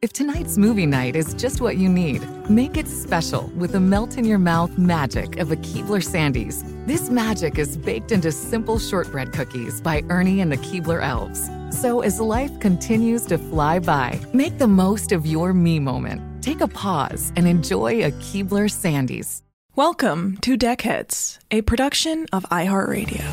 If tonight's movie night is just what you need, make it special with the melt in your mouth magic of a Keebler Sandies. This magic is baked into simple shortbread cookies by Ernie and the Keebler Elves. So as life continues to fly by, make the most of your me moment. Take a pause and enjoy a Keebler Sandies. Welcome to Deckheads, a production of iHeartRadio.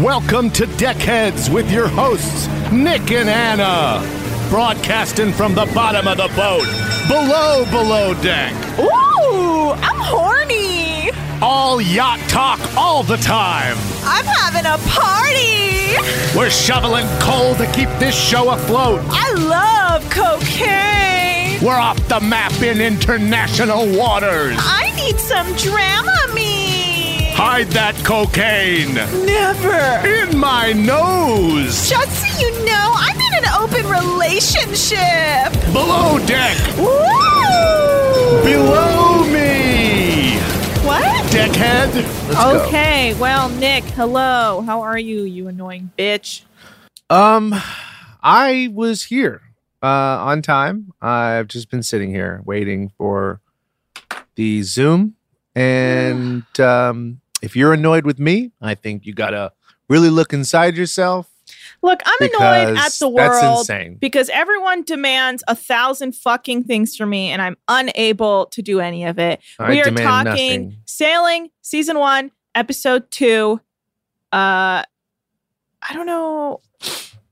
Welcome to Deckheads with your hosts, Nick and Anna. Broadcasting from the bottom of the boat, below, below deck. Ooh, I'm horny. All yacht talk all the time. I'm having a party. We're shoveling coal to keep this show afloat. I love cocaine. We're off the map in international waters. I need some Dramamine. Hide that cocaine Never. in my nose. Just you know, I'm in an open relationship. Below deck, Woo! below me. What? Deckhead. okay, well, Nick, hello. How are you, you annoying bitch? Um, I was here uh, on time. I've just been sitting here waiting for the Zoom. And um, if you're annoyed with me, I think you gotta really look inside yourself. Look, I'm annoyed at the world because everyone demands a thousand fucking things from me and I'm unable to do any of it. I we are talking nothing. sailing season one, episode two. Uh I don't know.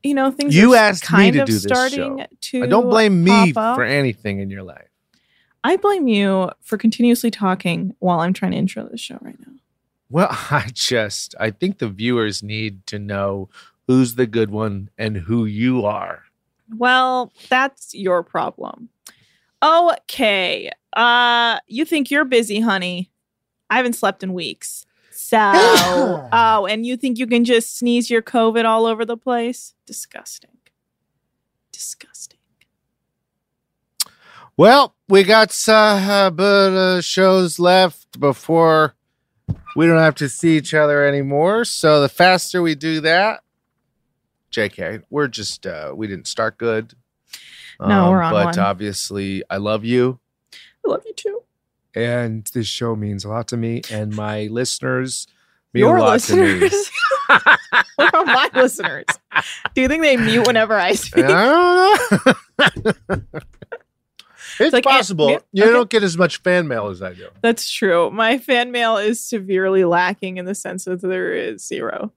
You know, things You asked me to do this starting show. to I don't blame me for anything in your life. I blame you for continuously talking while I'm trying to intro this show right now. Well, I just I think the viewers need to know who's the good one and who you are. Well, that's your problem. Okay. Uh you think you're busy, honey. I haven't slept in weeks. So, oh, and you think you can just sneeze your COVID all over the place? Disgusting. Disgusting. Well, we got uh, a bit of shows left before we don't have to see each other anymore. So the faster we do that, JK, we're just uh, we didn't start good. Um, No, we're on But one. obviously, I love you, I love you too. and this show means a lot to me, and my listeners mean Your a lot listeners. what are my listeners? Do you think they mute whenever I to speak? I don't know. it's like, eh, possible you okay. don't get as much fan mail as I do. That's true. My fan mail is severely lacking in the sense that there is zero.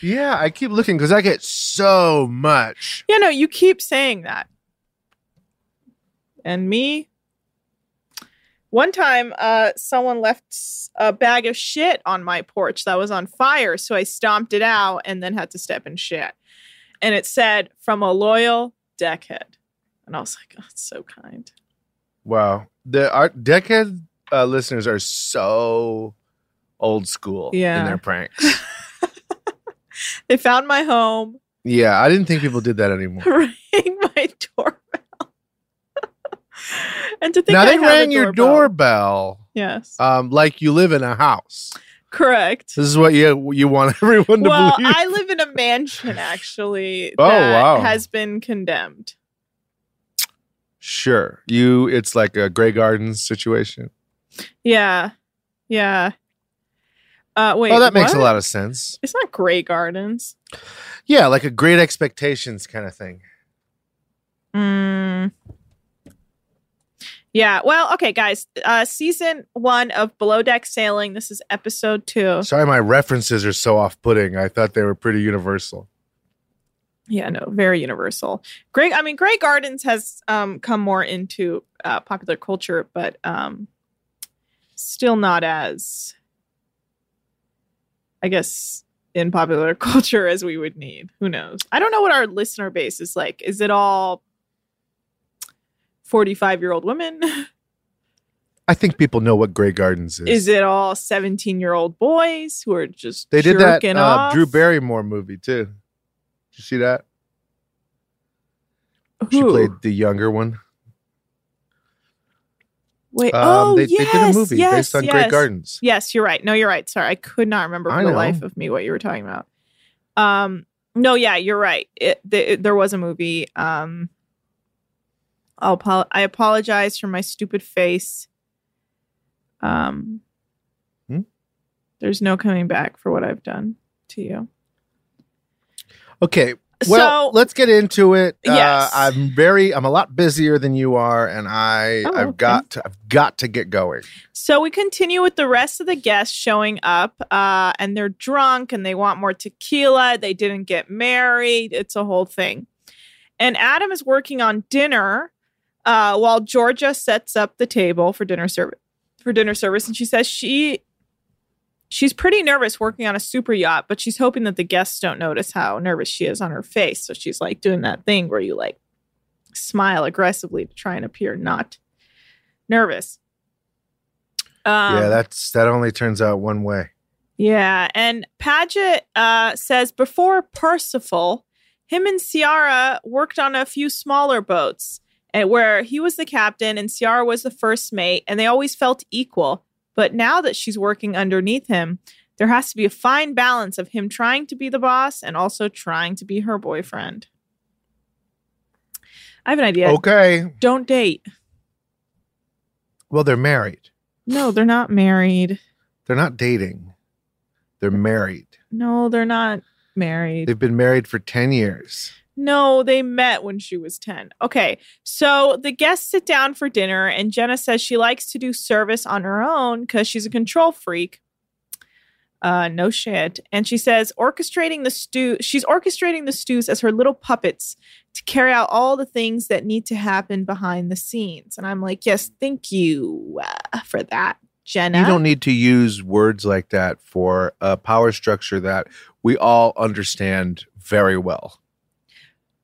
Yeah, I keep looking because I get so much. Yeah, no, you keep saying that. And me, one time, uh, someone left a bag of shit on my porch that was on fire, so I stomped it out and then had to step in shit. And it said from a loyal deckhead, and I was like, "Oh, it's so kind." Wow, the our deckhead uh, listeners are so old school Yeah. in their pranks. They found my home, yeah, I didn't think people did that anymore. rang my doorbell, and to think now I they rang your doorbell, Yes, um, like you live in a house. correct. This is what you you want everyone to well, believe. I live in a mansion actually Oh, that wow. has been condemned. Sure. You it's like a Grey Gardens situation. Yeah. Yeah. Uh wait. oh, that makes a lot of sense. It's not Grey Gardens. Yeah, like a great expectations kind of thing. Mm. Yeah. Well, okay, guys. Uh season one of Below Deck Sailing. This is episode two. Sorry my references are so off-putting. I thought they were pretty universal. Yeah, no, very universal. Grey I mean, Grey Gardens has um come more into uh popular culture, but um still not as I guess in popular culture as we would need. Who knows? I don't know what our listener base is like. Is it all 45 year old women? I think people know what Grey Gardens is. Is it all 17 year old boys who are just they did that uh? Drew Barrymore movie too. Did you see that? She Who? played the younger one. Wait, Um, oh, they, yes, they did a movie yes, based on yes. Grey Gardens. Yes, you're right. No, you're right. Sorry, I could not remember for the life of me what you were talking about. Um, no, yeah, you're right. It, the, it- there was a movie. Um, I'll apo- I apologize for my stupid face. Um, Hmm? there's no coming back for what I've done to you. Okay. Well, So- let's get into it. Yes. Uh, I'm very I'm a lot busier than you are and I Oh, I've okay. got to I've got to get going. So we continue with the rest of the guests showing up, uh, and they're drunk and they want more tequila. They didn't get married. It's a whole thing. And Adam is working on dinner uh, while Georgia sets up the table for dinner service. For dinner service, and she says she she's pretty nervous working on a super yacht, but she's hoping that the guests don't notice how nervous she is on her face. So she's like doing that thing where you like smile aggressively to try and appear not nervous. Um, yeah, that's that only turns out one way. yeah, and Paget uh, says before Parsifal, him and Ciara worked on a few smaller boats, and where he was the captain and Ciara was the first mate, and they always felt equal. But now that she's working underneath him, there has to be a fine balance of him trying to be the boss and also trying to be her boyfriend. I have an idea. Okay. Don't date. Well, they're married. No, they're not married. They're not dating. They're married. No, they're not married. They've been married for 10 years. No, they met when she was 10. Okay, so the guests sit down for dinner, and Jenna says she likes to do service on her own because she's a control freak. Uh, no shit. And she says orchestrating the stew, she's orchestrating the stews as her little puppets to carry out all the things that need to happen behind the scenes. And I'm like, yes, thank you uh, for that, Jenna. You don't need to use words like that for a power structure that we all understand very well.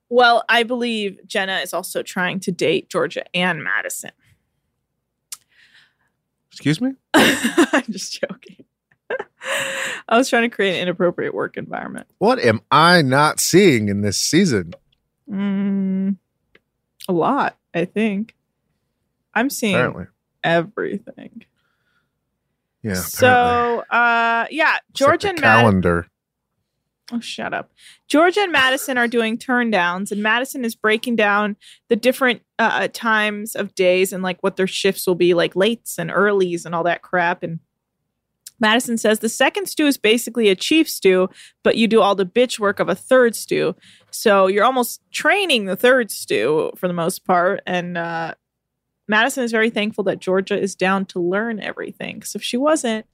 Well, I believe Jenna is also trying to date Georgia and Madison. Excuse me? I'm just joking. I was trying to create an inappropriate work environment. What am I not seeing in this season? Mm, a lot, I think. I'm seeing Apparently. everything. Yeah. apparently. so, uh, yeah, It's like Georgia and Madison. calendar. Oh, shut up. Georgia and Madison are doing turn downs, and Madison is breaking down the different uh, times of days and like what their shifts will be, like lates and earlies and all that crap. And Madison says the second stew is basically a chief stew, but you do all the bitch work of a third stew. So you're almost training the third stew for the most part. And uh, Madison is very thankful that Georgia is down to learn everything. Because if she wasn't,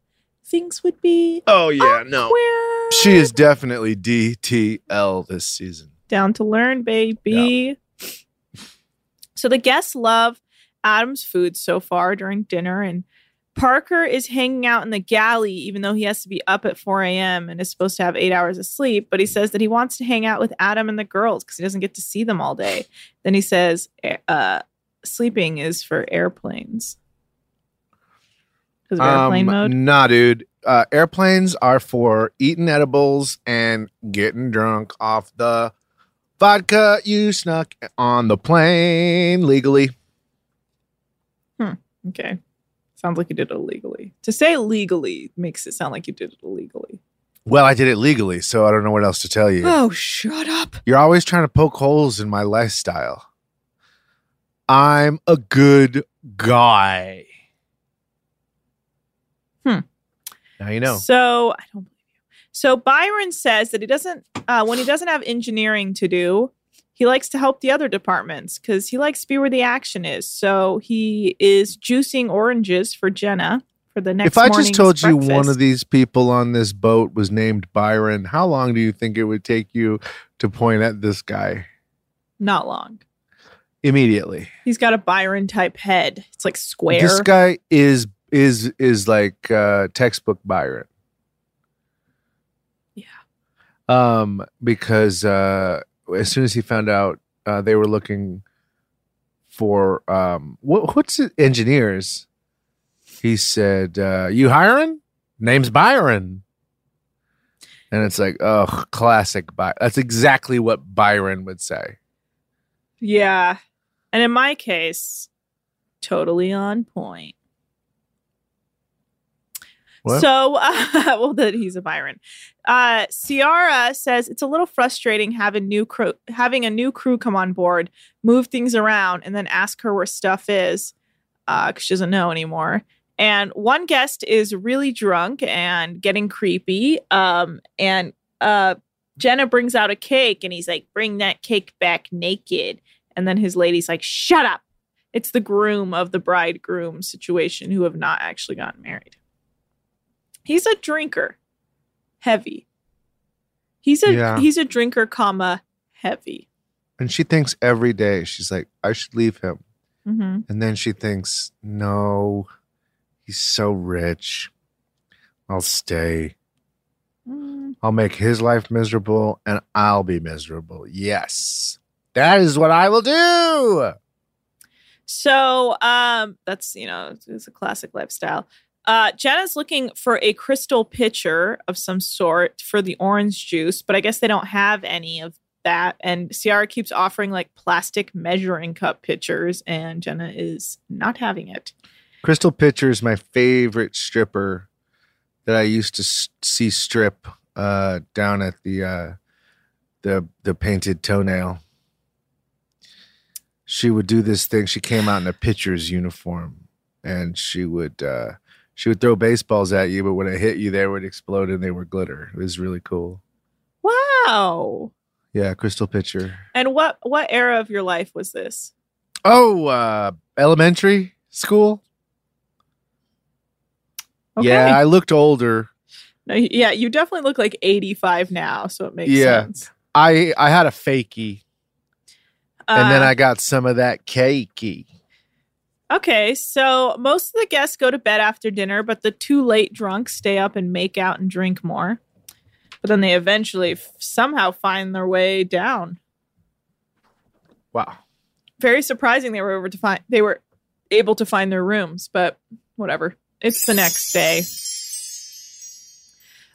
things would be Oh, yeah. No. She is definitely DTL this season. down to learn, baby. So the guests love Adam's food so far during dinner, and Parker is hanging out in the galley, even though he has to be up at 4 a.m. and is supposed to have eight hours of sleep. But he says that he wants to hang out with Adam and the girls because he doesn't get to see them all day. Then he says, eh, uh, sleeping is for airplanes. Because of airplane Um, mode. Nah, dude. Uh, airplanes are for eating edibles and getting drunk off the vodka you snuck on the plane legally. Hmm. Okay. Sounds like you did it illegally. To say legally makes it sound like you did it illegally. Well, I did it legally, so I don't know what else to tell you. Oh, shut up. You're always trying to poke holes in my lifestyle. I'm a good guy. Hmm. Now you know. So I don't believe you. So Byron says that he doesn't uh, when he doesn't have engineering to do, he likes to help the other departments because he likes to be where the action is. So he is juicing oranges for Jenna for the next. if I just told you one of these people on this boat was named Byron, how long do you think it would take you to point at this guy not long. immediately? He's got a Byron type head. It's like square. This guy is is is like uh textbook Byron. Yeah. Um because uh as soon as he found out uh they were looking for um what what's it engineers he said uh you hiring name's Byron and it's like oh classic By- that's exactly what Byron would say Yeah. And in my case, totally on point. What? So, uh, well, that he's a Byron. Uh, Ciara says it's a little frustrating having new crew, having a new crew come on board, move things around, and then ask her where stuff is, because she doesn't know anymore. And one guest is really drunk and getting creepy. Um, and uh, Jenna brings out a cake, and he's like, "Bring that cake back naked." And then his lady's like, "Shut up." It's the groom of the bridegroom situation who have not actually gotten married. He's a drinker, heavy. He's a Yeah. he's a drinker, comma heavy. and she thinks every day she's like I should leave him hmm And then she thinks, no, he's so rich. I'll stay. Mm. I'll make his life miserable and I'll be miserable. Yes. That is what I will do. So um, that's you know it's a classic lifestyle. Uh, Jenna's looking for a crystal pitcher of some sort for the orange juice, but I guess they don't have any of that. And Ciara keeps offering like plastic measuring cup pitchers, and Jenna is not having it. Crystal Pitcher is my favorite stripper that I used to s- see strip uh, down at the uh, the the painted toenail. She would do this thing. She came out in a pitcher's uniform, and she would uh, she would throw baseballs at you, but when it hit you, they would explode and they were glitter. It was really cool. Wow. Yeah, Crystal Pitcher. And what what era of your life was this? Oh, uh, elementary school. Okay. Yeah, I looked older. No, yeah, you definitely look like 85 now, so it makes Yeah. sense. I I had a fakie. and then Uh, I got some of that cakey. Okay, so most of the guests go to bed after dinner, but the two late drunks stay up and make out and drink more. But then they eventually f- somehow find their way down. Wow. Very surprising they were able to find they were able to find their rooms, but whatever. It's the next day.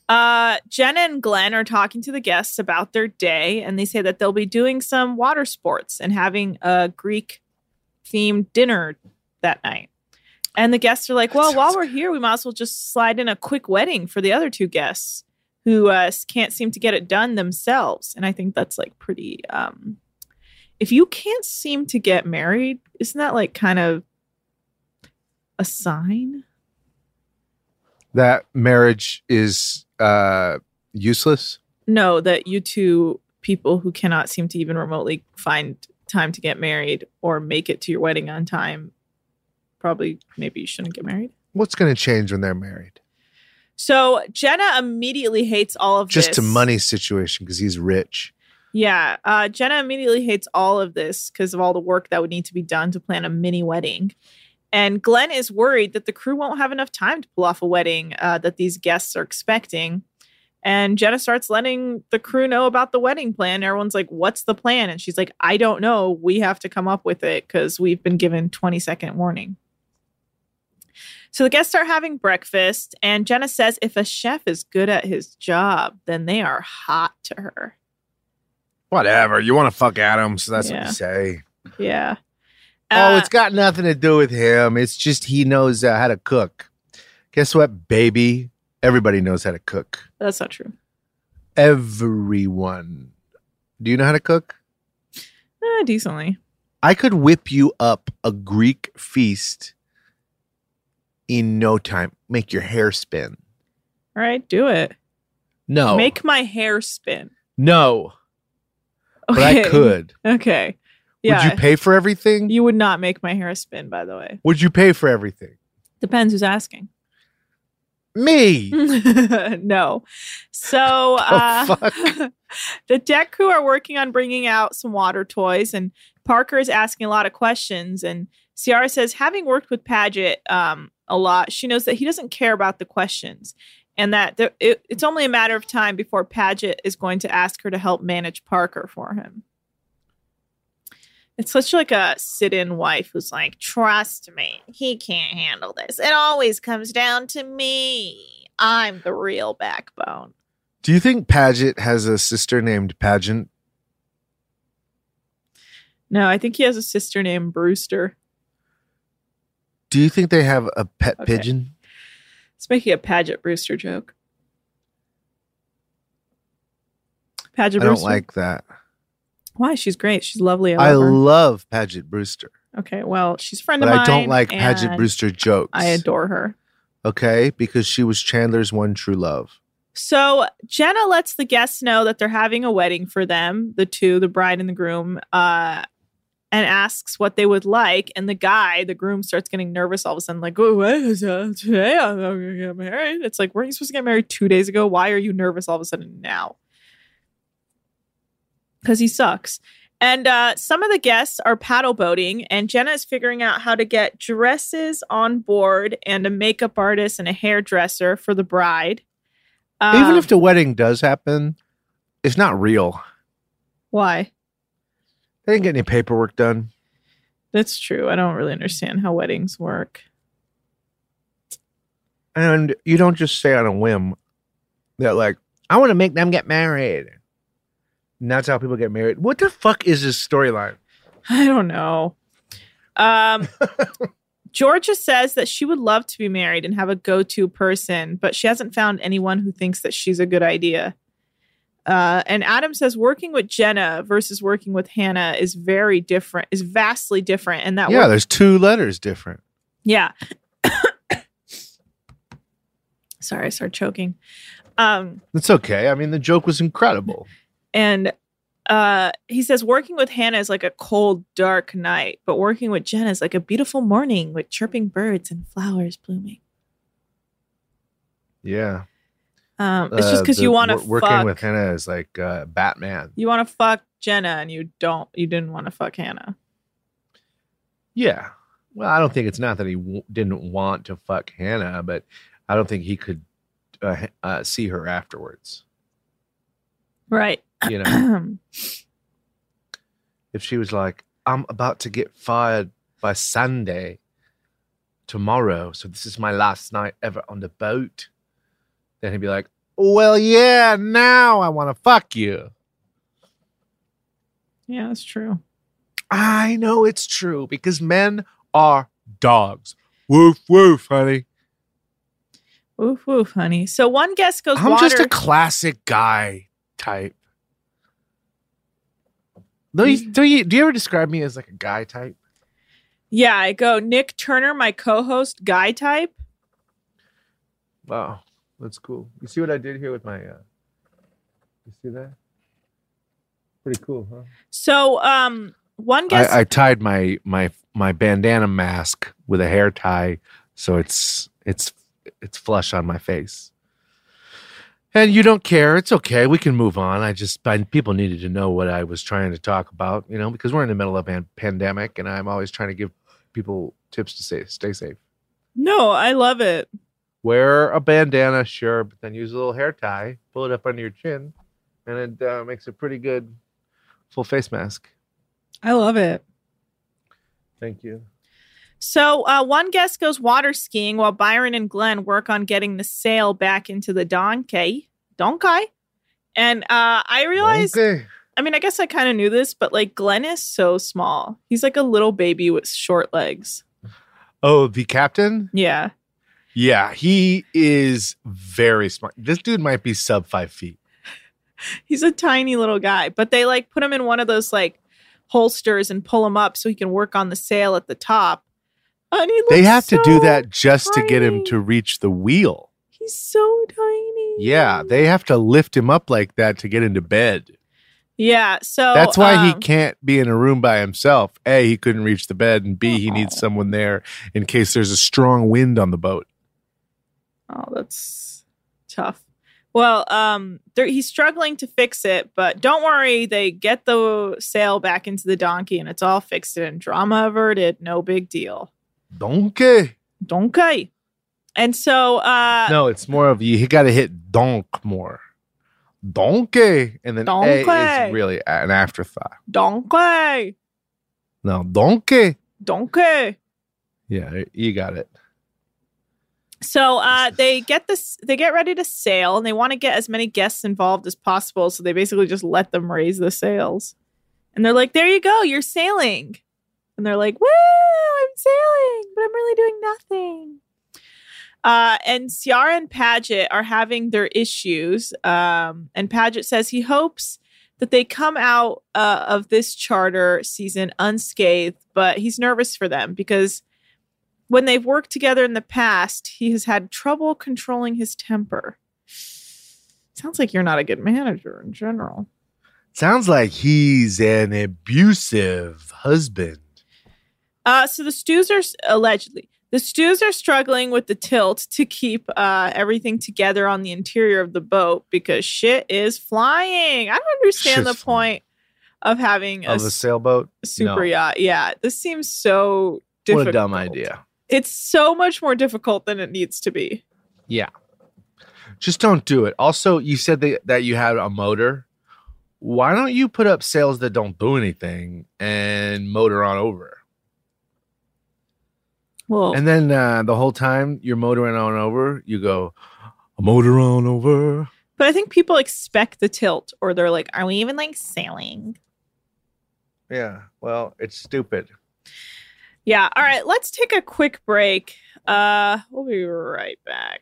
Uh, Jenna and Glenn are talking to the guests about their day, and they say that they'll be doing some water sports and having a Greek themed dinner that night. And the guests are like, well, while we're here, we might as well just slide in a quick wedding for the other two guests who uh, can't seem to get it done themselves. And I think that's like pretty. Um, if you can't seem to get married, isn't that like kind of a sign? That marriage is uh useless. No, that you two people who cannot seem to even remotely find time to get married or make it to your wedding on time probably maybe you shouldn't get married. What's going to change when they're married? So Jenna immediately hates all of Just this. a money situation because he's rich. Yeah. Uh, Jenna immediately hates all of this because of all the work that would need to be done to plan a mini wedding. And Glenn is worried that the crew won't have enough time to pull off a wedding uh, that these guests are expecting. And Jenna starts letting the crew know about the wedding plan. Everyone's like, What's the plan? And she's like, I don't know. We have to come up with it because we've been given 20 second warning. So the guests are having breakfast, and Jenna says if a chef is good at his job, then they are hot to her. Whatever. You want to fuck Adam, so that's what Yeah. you say. Yeah. oh, Uh, it's got nothing to do with him. It's just he knows uh, how to cook. Guess what, baby? Everybody knows how to cook. that's not true. Everyone. Do you know how to cook? Eh, decently. I could whip you up a Greek feast in no time. Make your hair spin. All right, do it. No. Make my hair spin. no. But I could. Okay. Yeah. Would you pay for everything? You would not make my hair spin, by the way. Would you pay for everything? Depends who's asking. Me. no. So uh, fuck? the deck crew are working on bringing out some water toys, and Parker is asking a lot of questions. And Ciara says, having worked with Paget um, a lot, she knows that he doesn't care about the questions, and that there, it, it's only a matter of time before Paget is going to ask her to help manage Parker for him. It's such like a sit-in wife who's like, "Trust me, he can't handle this. It always comes down to me. I'm the real backbone." Do you think Paget has a sister named Pageant? No, I think he has a sister named Brewster. Do you think they have a pet Okay. pigeon? It's making a Paget Brewster joke. Paget Brewster. I don't like that. Why? She's great. She's lovely. I I love her. love Paget Brewster, okay, well, she's a friend but of mine. I don't like Paget Brewster jokes. I adore her. Okay, because she was Chandler's one true love. So Jenna lets the guests know that they're having a wedding for them, the two, the bride and the groom, uh, and asks what they would like. And the guy, the groom, starts getting nervous all of a sudden, like, "Oh, what is uh, today? I'm gonna get married." It's like, weren't you supposed to get married two days ago? Why are you nervous all of a sudden now? Because he sucks. And uh, some of the guests are paddle boating, and Jenna is figuring out how to get dresses on board and a makeup artist and a hairdresser for the bride. Even Um, if the wedding does happen, it's not real. why? They didn't get any paperwork done. That's true. I don't really understand how weddings work. And you don't just say on a whim that, like, I want to make them get married. And that's how people get married. What the fuck is this storyline? I don't know. Um, Georgia says that she would love to be married and have a go to person, but she hasn't found anyone who thinks that she's a good idea. Uh, and Adam says working with Jenna versus working with Hannah is very different, is vastly different. And that yeah, work- there's two letters different. Yeah. Sorry, I started choking. Um, It's okay. I mean, the joke was incredible. and uh, he says working with Hannah is like a cold, dark night, but working with Jenna is like a beautiful morning with chirping birds and flowers blooming. Yeah. Um, it's just Uh, because the you want to wor- working fuck. with Hannah is like uh, Batman. you want to fuck Jenna, and you don't. You didn't want to fuck Hannah. Yeah. Well, I don't think it's not that he w- didn't want to fuck Hannah, but I don't think he could uh, uh, see her afterwards. Right. You know, if she was like, "I'm about to get fired by Sandy tomorrow, so this is my last night ever on the boat," then he'd be like, "Well, yeah, now I want to fuck you." yeah, that's true. I know it's true because men are dogs. Woof woof, honey. Woof woof, honey. So one guest goes I'm water. just a classic guy type. Do you, mm. do you do you ever describe me as like a guy type? yeah, I go Nick Turner, my co-host, guy type. Wow, that's cool. You see what I did here with my uh You see that? Pretty cool, huh? So um, one guest. I, I tied my my my bandana mask with a hair tie so it's it's it's flush on my face. And you don't care. It's okay. We can move on. I just I, people needed to know what I was trying to talk about, you know, because we're in the middle of a pan- pandemic and I'm always trying to give people tips to say stay safe. no, I love it. Wear a bandana, sure, but then use a little hair tie, pull it up under your chin, and it uh, makes a pretty good full face mask. I love it. Thank you. So uh, one guest goes water skiing while Byron and Glenn work on getting the sail back into the donkey. Donkey. And uh, I realized, Okay. I mean, I guess I kind of knew this, but like Glenn is so small. He's like a little baby with short legs. Oh, the captain? Yeah. Yeah, he is very smart. This dude might be sub five feet. He's a tiny little guy, but they like put him in one of those like holsters and pull him up so he can work on the sail at the top. And he They have to do that just to get him to reach the wheel. He's so tiny. Yeah, they have to lift him up like that to get into bed. Yeah. So That's why he um, can't be in a room by himself. A, he couldn't reach the bed, and B, he needs someone there in case there's a strong wind on the boat. Oh, that's tough. Well, um, he's struggling to fix it, but don't worry. They get the sail back into the donkey, and it's all fixed and drama averted. No big deal. Donkey. Donkey. And so, uh, No, it's more of you. He got to hit donk more. Donkey, and then A is really an afterthought. donkey, No, donkey. donkey. Yeah, you got it. So uh, they get this. They get ready to sail, and they want to get as many guests involved as possible. So they basically just let them raise the sails, and they're like, "There you go, you're sailing." And they're like, "Woo, I'm sailing, but I'm really doing nothing." Uh, and Ciara and Paget are having their issues. Um, and Paget says he hopes that they come out uh, of this charter season unscathed, but he's nervous for them because when they've worked together in the past, he has had trouble controlling his temper. Sounds like you're not a good manager in general. Sounds like he's an abusive husband. Uh, so the stews are allegedly the stews are struggling with the tilt to keep uh, everything together on the interior of the boat because shit is flying. I don't understand Shit's the point of having a Of a sailboat? super No. yacht. Yeah, this seems so What a dumb idea. It's so much more difficult than it needs to be. Yeah. Just don't do it. Also, you said that, that you had a motor. Why don't you put up sails that don't do anything and motor on over? Well, And then uh, the whole time you're motoring on over, you go, a motor on over. But I think people expect the tilt, or they're like, "Are we even like sailing?" Yeah. Well, it's stupid. Yeah. All right. Let's take a quick break. Uh, we'll be right back.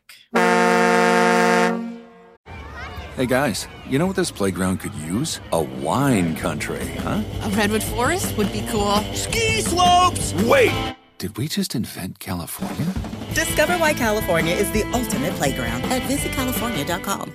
Hey guys, you know what this playground could use? A wine country, huh? A redwood forest would be cool. Ski slopes! Wait! Did we just invent California? Discover why California is the ultimate playground at visitcalifornia.com.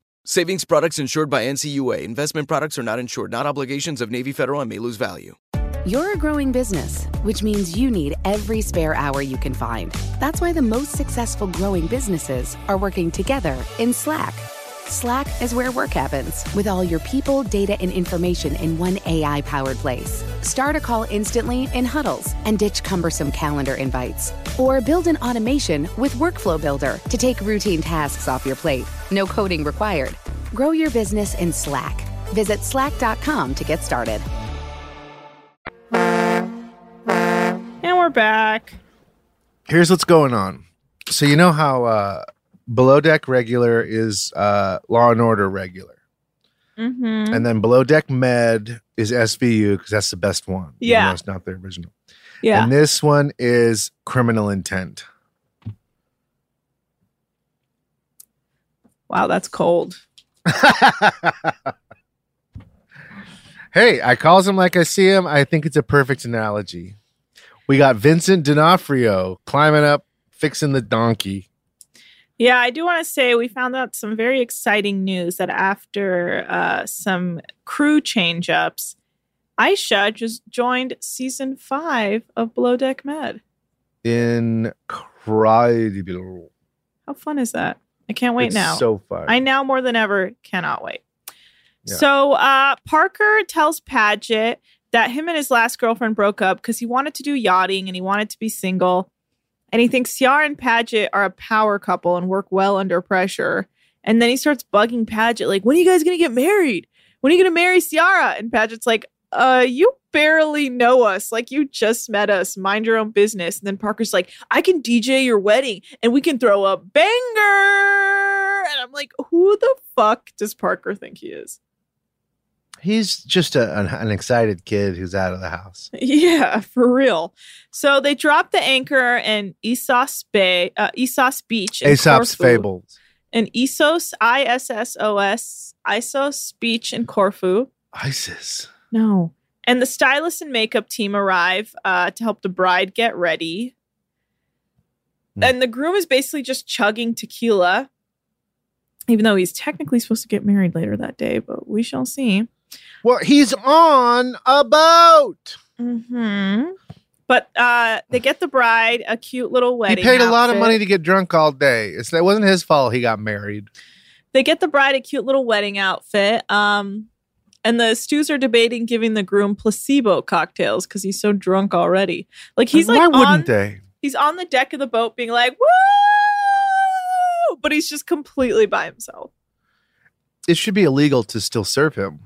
Savings products insured by NCUA. Investment products are not insured, not obligations of Navy Federal and may lose value. You're a growing business, which means you need every spare hour you can find. That's why the most successful growing businesses are working together in Slack. Slack is where work happens, with all your people, data, and information in one AI powered place. Start a call instantly in huddles and ditch cumbersome calendar invites. Or build an automation with Workflow Builder to take routine tasks off your plate. No coding required. Grow your business in Slack. Visit slack.com to get started. And we're back. Here's what's going on. So, you know how uh, below deck regular is uh, law and order regular. Mm-hmm. And then below deck med is SVU because that's the best one. Yeah. it's not the original. Yeah. And this one is criminal intent. wow, that's cold. hey, I calls him like I see him. I think it's a perfect analogy. We got Vincent D'Onofrio climbing up, fixing the donkey. Yeah, I do want to say we found out some very exciting news that after uh, some crew change ups, Aesha just joined season five of Below Deck Med. Incredible. How fun is that? I can't wait It's now. So fun. I now more than ever cannot wait. Yeah. So uh, Parker tells Paget that him and his last girlfriend broke up because he wanted to do yachting and he wanted to be single. And he thinks Ciara and Paget are a power couple and work well under pressure. And then he starts bugging Paget, like, when are you guys going to get married? When are you going to marry Ciara? And Paget's like, uh, you barely know us. Like you just met us. Mind your own business. And then Parker's like, I can DJ your wedding and we can throw a banger. And I'm like, who the fuck does Parker think he is? He's just a, an, an excited kid who's out of the house. Yeah, for real. So they dropped the anchor in Essos Bay, uh, Essos Beach. in Aesop's Corfu. Fables. In Essos, I S S O S, Issos Beach in Corfu. ISIS. No. And the stylist and makeup team arrive uh, to help the bride get ready. Hmm. And the groom is basically just chugging tequila, even though he's technically supposed to get married later that day, but we shall see. Well, he's on a boat. hmm But uh, they get the bride a cute little wedding. he paid a lot of money to get drunk all day. It's, it wasn't his fault he got married. They get the bride a cute little wedding outfit. Um, and the stews are debating giving the groom placebo cocktails because he's so drunk already. Like he's Why like wouldn't on, they? he's on the deck of the boat being like, woo! But he's just completely by himself. It should be illegal to still serve him.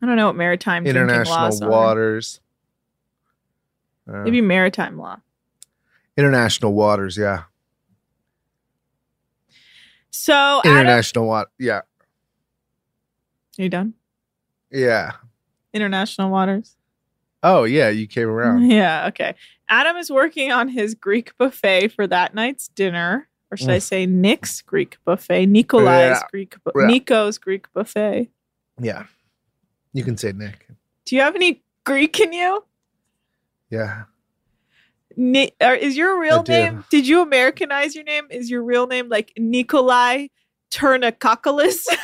I don't know what maritime International waters. Uh, Maybe maritime law. international waters, yeah. So International water, yeah, are you done? yeah. International waters. Oh yeah, you came around. Yeah, okay. Adam is working on his Greek buffet for that night's dinner. Or should I Mm. say Nick's Greek buffet? Nikolai's Yeah. Greek bu- Yeah. Nico's Greek buffet. Yeah, you can say Nick. Do you have any Greek in you? Yeah, Ni- is your real name? Did you Americanize your name? Is your real name like Nikolai Turnakakoulis?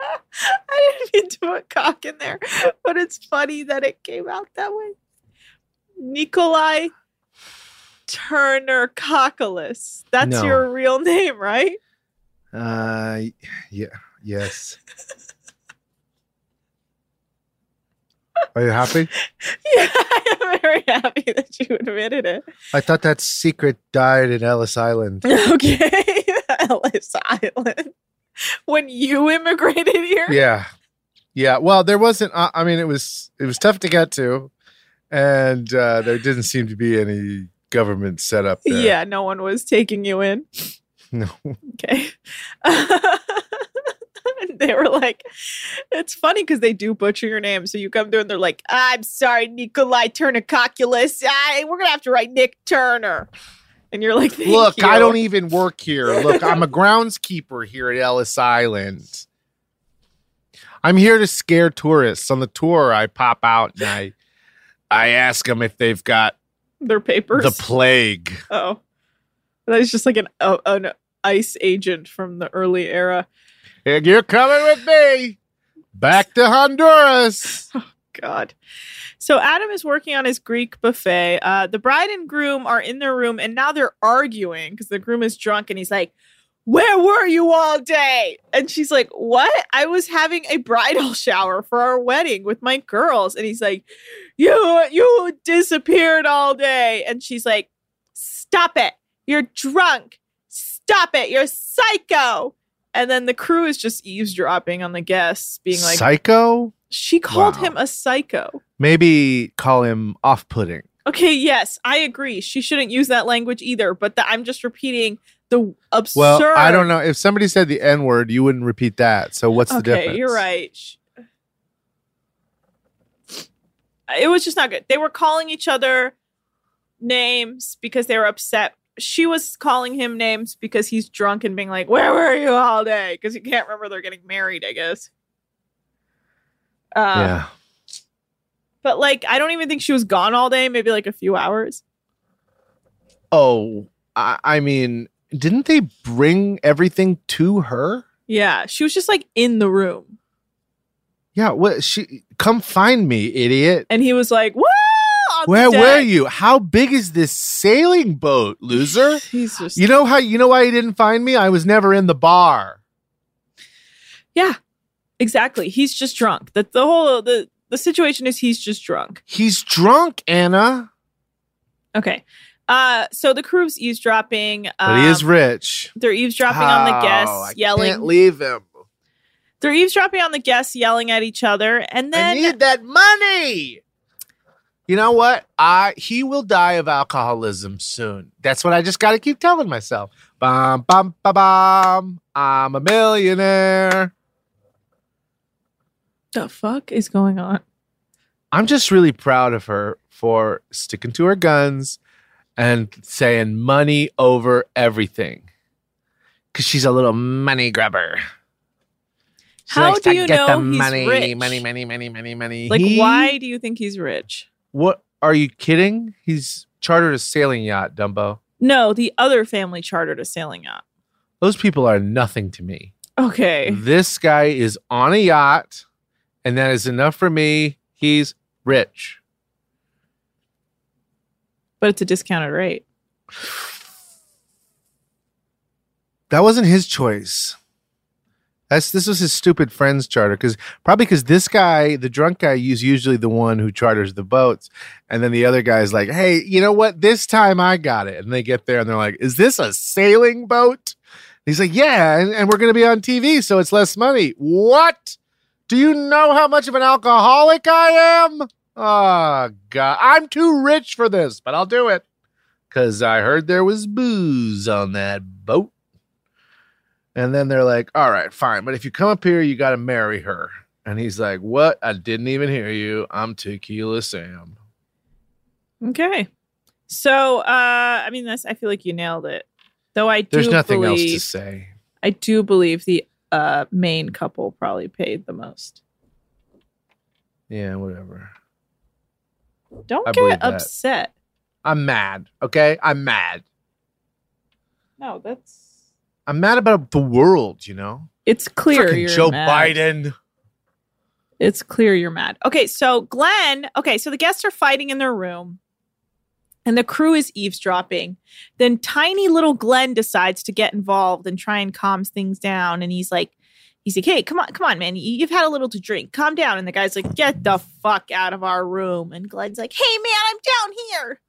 I didn't mean to put cock in there, but it's funny that it came out that way. Nikolai Turner Cocculus. That's No. your real name, right? Uh, yeah, yes. Are you happy? Yeah, I am very happy that you admitted it. I thought that secret died in Ellis Island. Okay, Ellis Island. When you immigrated here, Yeah, yeah. Well, there wasn't. Uh, I mean, it was it was tough to get to, and uh, there didn't seem to be any government set up there. yeah, no one was taking you in. No. Okay. they were like, it's funny because they do butcher your name. So you come through and they're like, I'm sorry, Nikolai Turnakoculus. I, we're going to have to write Nick Turner. And you're like, "Thank Look, I don't even work here. Look, I'm a groundskeeper here at Ellis Island. I'm here to scare tourists. On the tour, I pop out and I I ask them if they've got their papers. the plague. Oh, that is just like an oh, an ice agent from the early era. And you're coming with me back to Honduras. Oh, God. So Adam is working on his Greek buffet. Uh, the bride and groom are in their room, and now they're arguing because the groom is drunk, and he's like, "Where were you all day?" And she's like, "What? I was having a bridal shower for our wedding with my girls." And he's like, "You you disappeared all day." And she's like, "Stop it! You're drunk. Stop it! You're psycho." And then the crew is just eavesdropping on the guests, being like, Psycho? she called Wow. him a psycho. Maybe call him off putting. Okay, yes, I agree. She shouldn't use that language either, but the, I'm just repeating the absurd. Well, I don't know. If somebody said the N word, you wouldn't repeat that. So what's the difference? Okay, you're right. It was just not good. They were calling each other names because they were upset. She was calling him names because he's drunk and being like, "Where were you all day?" Because you can't remember they're getting married. I guess. Um, yeah. But like, I don't even think she was gone all day. Maybe like a few hours. Oh, I, I mean, didn't they bring everything to her? Yeah, she was just like in the room, Yeah. What? She come find me, idiot. and he was like, "Woo!" On Where were you? How big is this sailing boat, loser? He's just You know how you know why he didn't find me? I was never in the bar. Yeah, exactly. He's just drunk. That the whole the the situation is he's just drunk. He's drunk, Anna. Okay. Uh, so the crew's eavesdropping. But he is um, rich. They're eavesdropping on the Oh, guests, I yelling. Can't leave him. They're eavesdropping on the guests, yelling at each other, and then I need that money. You know what? I he will die of alcoholism soon. That's what I just got to keep telling myself. Bum bum ba bum. I'm a millionaire. the fuck is going on? I'm just really proud of her for sticking to her guns and saying money over everything. Cause she's a little money grabber. She How do you get know the he's money, rich? money, money, money, money, money. Like, He- why do you think he's rich? What are you kidding? He's chartered a sailing yacht, Dumbo. No, the other family chartered a sailing yacht. Those people are nothing to me. Okay. This guy is on a yacht, and that is enough for me. He's rich. But it's a discounted rate. That wasn't his choice. That's this was his stupid friend's charter because probably because this guy, the drunk guy, is usually the one who charters the boats, and then the other guy's like, "Hey, you know what? This time I got it." And they get there and they're like, "Is this a sailing boat?" He's like, "Yeah, and, and we're going to be on TV, so it's less money." What? Do you know how much of an alcoholic I am? Ah, oh God, I'm too rich for this, but I'll do it because I heard there was booze on that boat. And then they're like, all right, fine. But if you come up here, you got to marry her. And he's like, what? I didn't even hear you. I'm Tequila Sam. Okay. So, uh, I mean, that's, I feel like you nailed it. Though I do There's nothing else to believe, say. I do believe the uh, main couple probably paid the most. Yeah, whatever. Don't I believe get that. upset. I'm mad. Okay. I'm mad. No, that's I'm mad about the world, you know? it's clear Frickin' you're Joe mad. Biden. It's clear you're mad. Okay, so Glenn, okay, so the guests are fighting in their room and the crew is eavesdropping. Then tiny little Glenn decides to get involved and try and calm things down. And he's like, he's like, hey, come on, come on, man. You've had a little to drink. Calm down. And the guy's like, get the fuck out of our room. And Glenn's like, hey, man, I'm down here.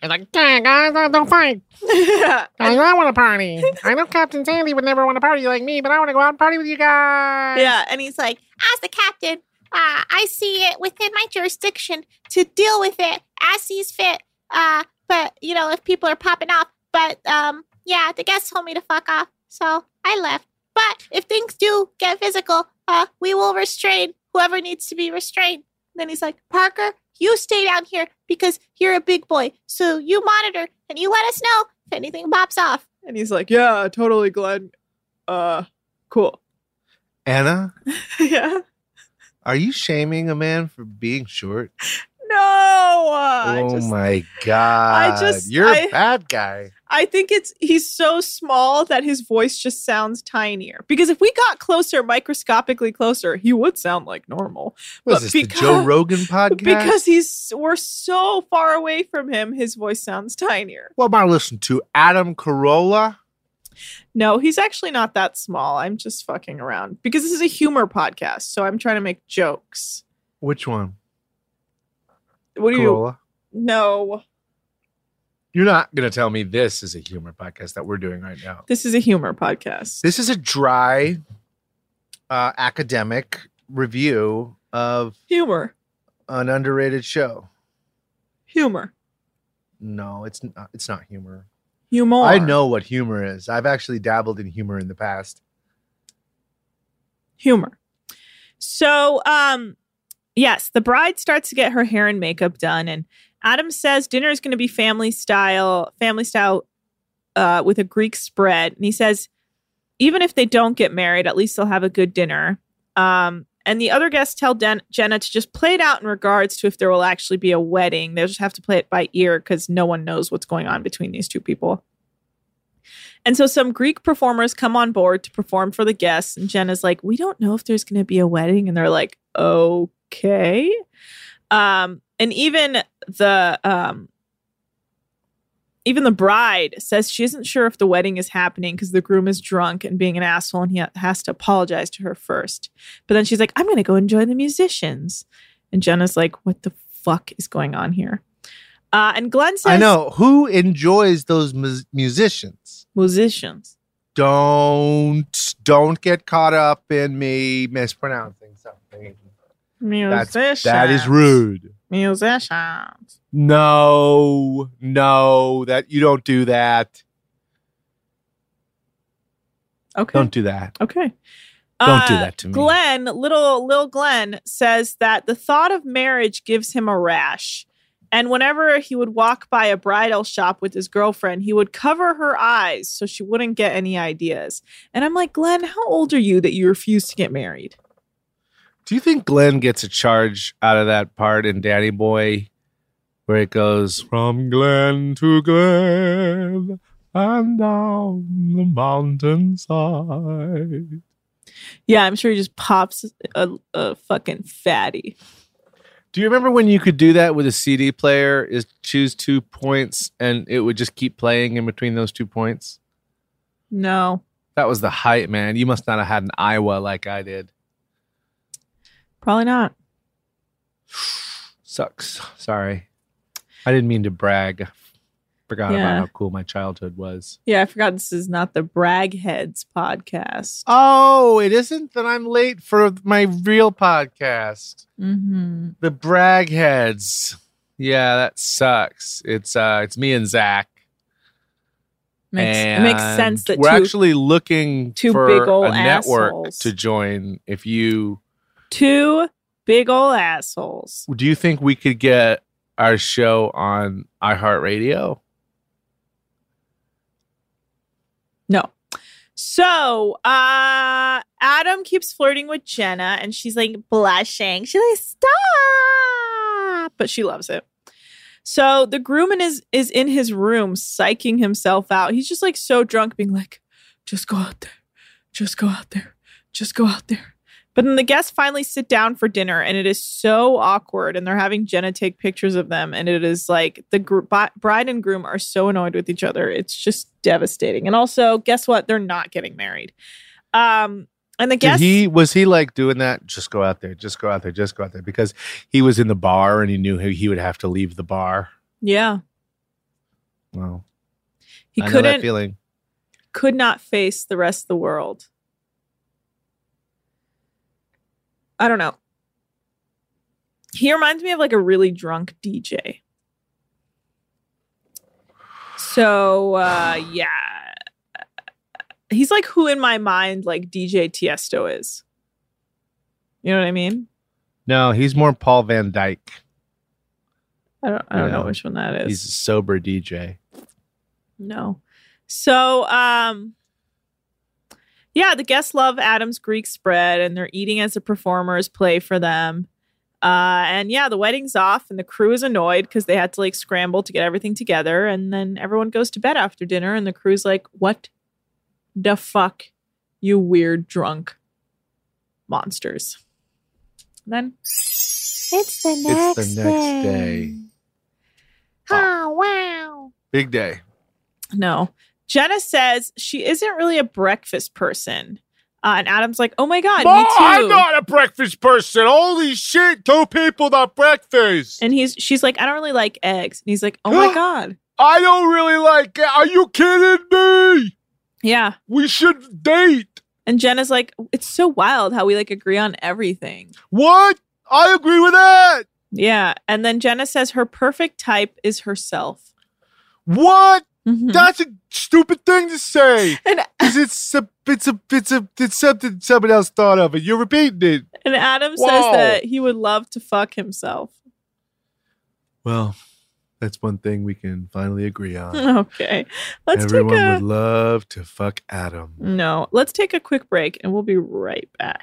It's like, dang, guys, don't- don't fight. I want to party. I know Captain Sandy would never want to party like me, but I want to go out and party with you guys. Yeah, and he's like, As the captain, uh, I see it within my jurisdiction to deal with it as sees fit. Uh, but you know, if people are popping off, but um, yeah, the guests told me to fuck off, so I left. But if things do get physical, uh, we will restrain whoever needs to be restrained. Then he's like, Parker, you stay down here because you're a big boy, so you monitor and you let us know if anything pops off. and he's like, yeah, totally, Glenn. Uh, cool. Anna, yeah. are you shaming a man for being short? No. I oh just, my God. I just- You're I- a bad guy. I think it's he's so small that his voice just sounds tinier. Because if we got closer, microscopically closer, he would sound like normal. Is this, the Joe Rogan podcast? Because he's we're so far away from him, his voice sounds tinier. What am I listening to? Adam Carolla? No, he's actually not that small. I'm just fucking around because this is a humor podcast, so I'm trying to make jokes. Which one? What do you? Carolla? No, You're not going to tell me this is a humor podcast that we're doing right now. this is a humor podcast. This is a dry uh, academic review of Humor, an underrated show. humor, No, it's not. It's not humor. humor. I know what humor is. I've actually dabbled in humor in the past. humor. So, um, yes, the bride starts to get her hair and makeup done, and Adam says dinner is going to be family style, family style, uh, with a Greek spread. And he says, even if they don't get married, at least they'll have a good dinner. Um, and the other guests tell Den- Jenna to just play it out in regards to if there will actually be a wedding. They'll just have to play it by ear because no one knows what's going on between these two people. And so some Greek performers come on board to perform for the guests. And Jenna's like, We don't know if there's going to be a wedding. And they're like, Okay. Um, and even the um, even the bride says she isn't sure if the wedding is happening because the groom is drunk and being an asshole and he has to apologize to her first. But then she's like, I'm going to go enjoy the musicians. And Jenna's like, What the fuck is going on here? Uh, and Glenn says, I know who enjoys those mus- musicians. musicians. Don't don't get caught up in me mispronouncing something. That's Musicians. that is rude. Musicians. No, no, that you don't do that. Okay. Don't do that. Okay. Don't do Uh, that to me. Glenn, little little Glenn says that the thought of marriage gives him a rash. And whenever he would walk by a bridal shop with his girlfriend, he would cover her eyes so she wouldn't get any ideas. And I'm like, Glenn, how old are you that you refuse to get married? Do you think Glenn gets a charge out of that part in Danny Boy where it goes from Glen to Glen and down the mountainside? Yeah, I'm sure he just pops a, a fucking fatty. Do you remember when you could do that with a CD player? Is choose two points and it would just keep playing in between those two points? No, That was the height, man. You must not have had an Aiwa like I did. Probably not. Sucks. Sorry. I didn't mean to brag. Forgot Yeah. about how cool my childhood was. Yeah, I forgot this is not the Brag Heads podcast. Oh, it isn't that I'm late for my real podcast. Mm-hmm. The brag heads. Yeah, that sucks. It's uh it's me and Zach. Makes, it makes sense that we're two, actually looking two for big ol' a network assholes. to join. If you two big old assholes. do you think we could get our show on iHeartRadio? No. So, uh Adam keeps flirting with Jenna and she's like blushing. She's like, stop. But she loves it. So the groomman is is in his room psyching himself out. He's just like so drunk, being like, just go out there. Just go out there. Just go out there. But then the guests finally sit down for dinner and it is so awkward and they're having Jenna take pictures of them and it is like the gr- bi- bride and groom are so annoyed with each other. It's just devastating. And also, guess what? They're not getting married. Um and the Did he was he like doing that? Just go out there, just go out there, just go out there because he was in the bar and he knew he, would have to leave the bar. Yeah. Well, He I couldn't feeling. could not face the rest of the world. I don't know. He reminds me of like a really drunk DJ. So uh yeah. He's like who in my mind like DJ Tiesto is. You know what I mean? No, he's more Paul Van Dyk. I don't I don't know Yeah. which one that is. He's a sober DJ. No. So, um, yeah, the guests love Adam's Greek spread and they're eating as the performers play for them. Uh, and yeah, the wedding's off and the crew is annoyed because they had to like scramble to get everything together. And then everyone goes to bed after dinner and the crew's like, what the fuck, you weird drunk monsters. And then It's the It's the next day. Oh, wow. Big day. No. Jenna says she isn't really a breakfast person. Uh, and Adam's like, oh my God, me too. I'm not a breakfast person. Holy shit, two people not breakfast. and he's she's like, I don't really like eggs. And he's like, Oh my God. I don't really like it. Are you kidding me? Yeah. We should date. And Jenna's like, It's so wild how we like agree on everything. What? I agree with that. Yeah. And then Jenna says her perfect type is herself. What? Mhm. That's a stupid thing to say. And, it's a, it's a, it's a, it's something someone else thought of, and you're repeating it. and Adam says that he would love to fuck himself. Well, that's one thing we can finally agree on. Okay. Let's Everyone take a would love to fuck Adam. No. Let's take a quick break and we'll be right back.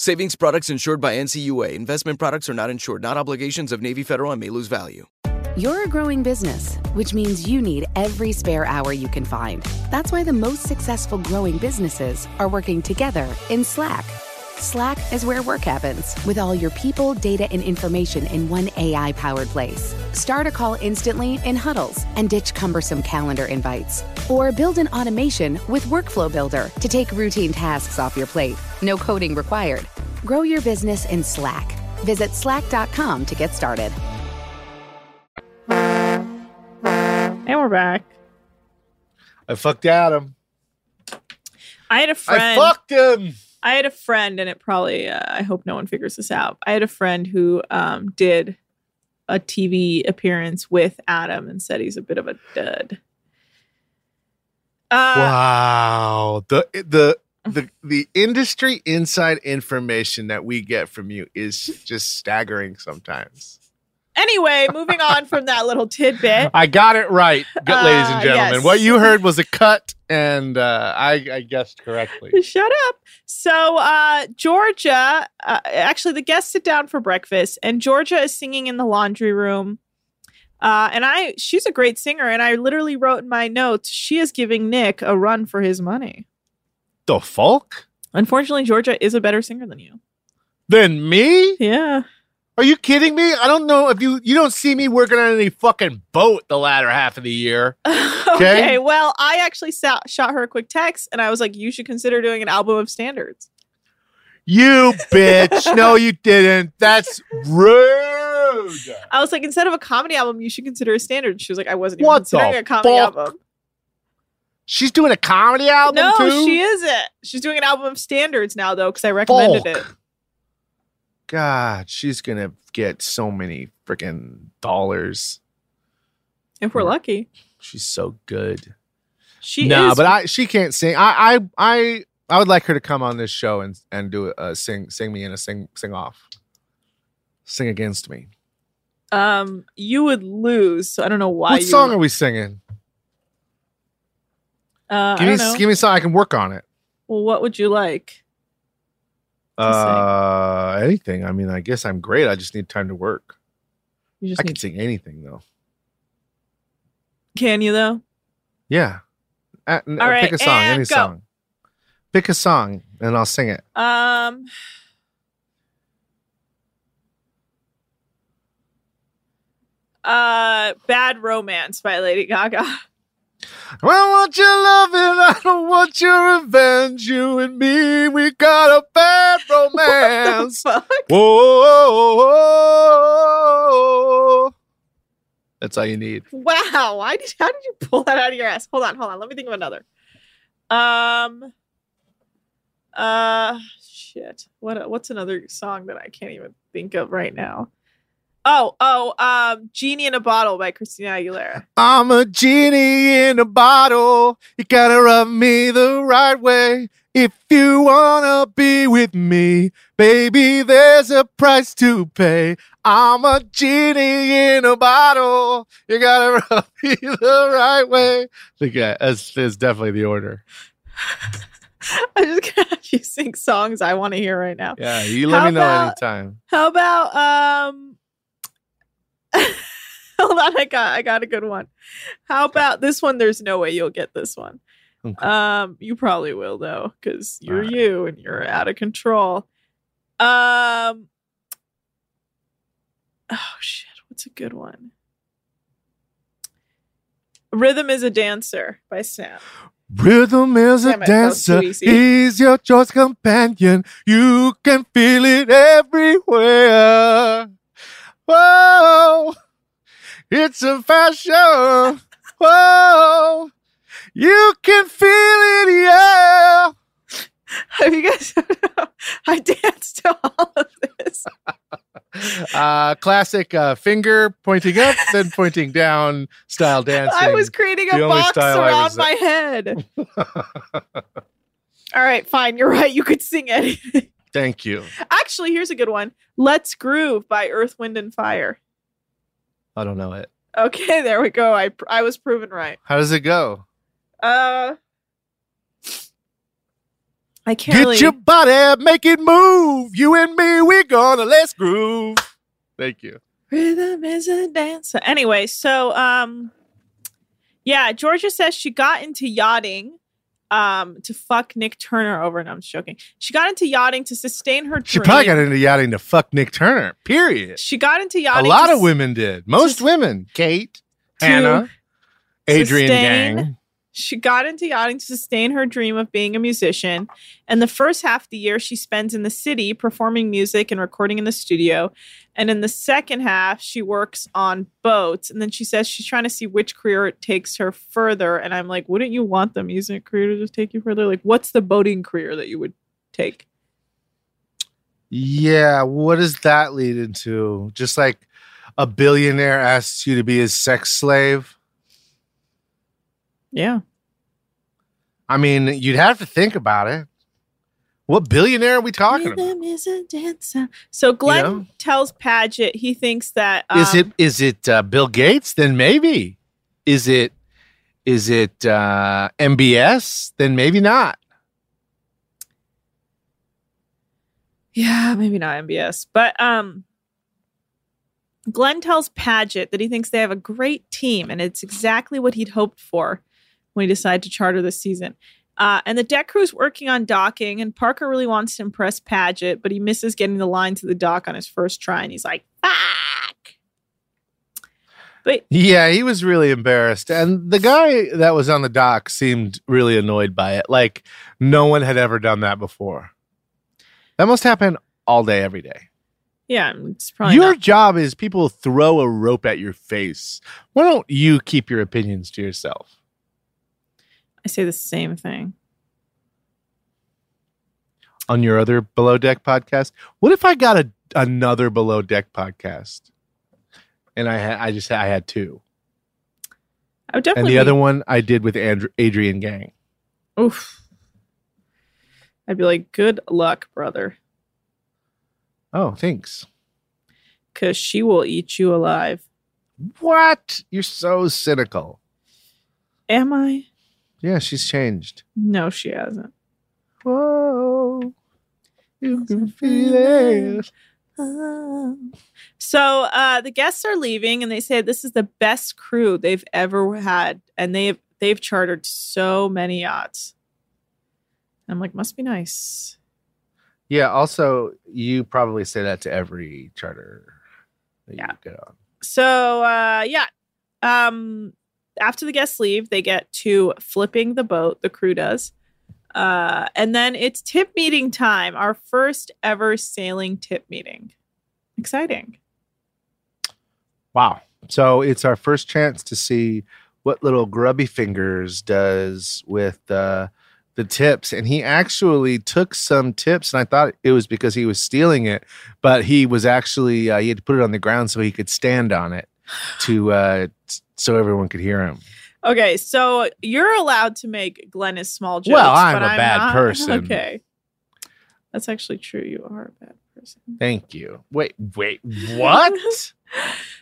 Savings products insured by NCUA. Investment products are not insured, not obligations of Navy Federal and may lose value. You're a growing business, which means you need every spare hour you can find. That's why the most successful growing businesses are working together in Slack. Slack is where work happens, with all your people, data, and information in one AI powered place. Start a call instantly in huddles and ditch cumbersome calendar invites. Or build an automation with Workflow Builder to take routine tasks off your plate. No coding required. Grow your business in Slack. Visit slack.com to get started. And we're back. I fucked Adam. I had a friend. I fucked him. I had a friend, and it probably, uh, I hope no one figures this out. I had a friend who um, did a TV appearance with Adam and said he's a bit of a dud. Uh, wow. The the the the industry inside information that we get from you is just staggering sometimes. Anyway, moving on from that little tidbit. I got it right, Uh, ladies and gentlemen. yes. What you heard was a cut, and uh, I, I guessed correctly. Shut up. So, uh, Georgia, uh, actually, the guests sit down for breakfast, and Georgia is singing in the laundry room. Uh, and I, she's a great singer, and I literally wrote in my notes, she is giving Nick a run for his money. The fuck? Unfortunately, Georgia is a better singer than you. Than me? Yeah. Are you kidding me? I don't know if you you don't see me working on any fucking boat the latter half of the year. Okay. Well, I actually sa- shot her a quick text, and I was like, you should consider doing an album of standards. You bitch. no, you didn't. That's rude. I was like, instead of a comedy album, you should consider a standard. She was like, I wasn't even What considering a comedy fuck? album. She's doing a comedy album No, too? she isn't. She's doing an album of standards now, though, because I recommended Fuck. it. God, she's gonna get so many freaking dollars. If we're lucky, She's so good. she is. no, is. but I she can't sing. I I I I would like her to come on this show and and do a sing sing me in a sing sing off. Sing against me. um, you would lose. So I don't know why. what song are we singing? Uh, give I me give me a song I can work on it. well, what would you like? Uh, anything. I mean, I guess I'm great. I just need time to work. You just I can sing anything though. Can you though? Yeah. Uh, All right, pick a song, any go. song. Pick a song and I'll sing it. Um. Uh, Bad Romance by Lady Gaga. I want your love and I don't want your revenge. You and me, we got a bad romance. Whoa, whoa, whoa. That's all you need. Wow, why did how did you pull that out of your ass? Hold on, hold on. Let me think of another. Um. Uh, shit. What what's another song that I can't even think of right now? Oh, oh, um, Genie in a Bottle by Christina Aguilera. I'm a genie in a bottle. You gotta rub me the right way. If you wanna be with me, baby, there's a price to pay. I'm a genie in a bottle. You gotta rub me the right way. I think that's, that's definitely the order. I just gotta have you sing songs I want to hear right now. Yeah, you let How me know about- anytime. How about um Hold on, I got I got a good one. How about this one? There's no way you'll get this one. Um, you probably will though, because you're you and you're out of control. Um Oh shit, what's a good one? Rhythm is a Dancer by Sam. Rhythm is a it, that was too dancer. He's your choice companion. You can feel it everywhere. Whoa, it's a fashion. Whoa, you can feel it, yeah. Have you guys I danced to all of this. Uh, classic uh, finger pointing up, then pointing down style dancing. I was creating a box around my head. All right, fine. You're right. You could sing anything. Thank you. Actually, here's a good one. Let's Groove by Earth, Wind, and Fire. I don't know it. Okay, there we go. I I was proven right. How does it go? Uh, I can't Get really. your body, make it move. You and me, we're gonna let's groove. Thank you. Rhythm is a dancer. Anyway, so um, yeah, Georgia says she got into yachting, um, to fuck Nick Turner over. And I'm just joking. She got into yachting to sustain her. She probably got into yachting to fuck Nick Turner. Period. She got into yachting. A lot of women did. Most women. Kate, Hannah, Adrienne Gang. She got into yachting to sustain her dream of being a musician. And the first half of the year she spends in the city performing music and recording in the studio. And in the second half, she works on boats. And then she says she's trying to see which career it takes her further. And I'm like, wouldn't you want the music career to just take you further? Like, what's the boating career that you would take? Yeah, what does that lead into? Just like a billionaire asks you to be his sex slave. Yeah. I mean, you'd have to think about it. What billionaire are we talking about? Rhythm is a dancer. So Glenn know? tells Paget he thinks that um, Is it is it uh, Bill Gates? Then maybe. Is it is it uh, MBS? Then maybe not. Yeah, maybe not MBS. But um Glenn tells Paget that he thinks they have a great team and it's exactly what he'd hoped for when he decided to charter this season. Uh, and the deck crew is working on docking, and Parker really wants to impress Paget, but he misses getting the line to the dock on his first try, and he's like, "Fuck!" But Yeah, he was really embarrassed. And the guy that was on the dock seemed really annoyed by it. Like no one had ever done that before. That must happen all day, every day. yeah, it's probably your not- job is people throw a rope at your face. Why don't you keep your opinions to yourself? I say the same thing. On your other below deck podcast, what if I got a another below deck podcast, and I had I just I had two, I would definitely. and the other one I did with Andrew, Adrienne Gang. Oof. I'd be like, "Good luck, brother," Oh, thanks. because she will eat you alive. What? You're so cynical. Am I? Yeah, she's changed. No, she hasn't. Whoa, you can feel it. So uh, the guests are leaving, and they say this is the best crew they've ever had, and they've they've chartered so many yachts. I'm like, must be nice. Yeah. Also, you probably say that to every charter that you get on. So uh, yeah, um, after the guests leave, they get to flipping the boat. The crew does, uh, and then it's tip meeting time. Our first ever sailing tip meeting. Exciting. Wow. So it's our first chance to see what little Grubby Fingers does with uh, the tips. And he actually took some tips, and I thought it was because he was stealing it, but he was actually, uh, he had to put it on the ground so he could stand on it to, uh, so everyone could hear him. Okay, so you're allowed to make Glennis small jokes. Well, I'm a bad not. person. Okay, that's actually true. You are a bad person. Thank you. Wait, wait, what?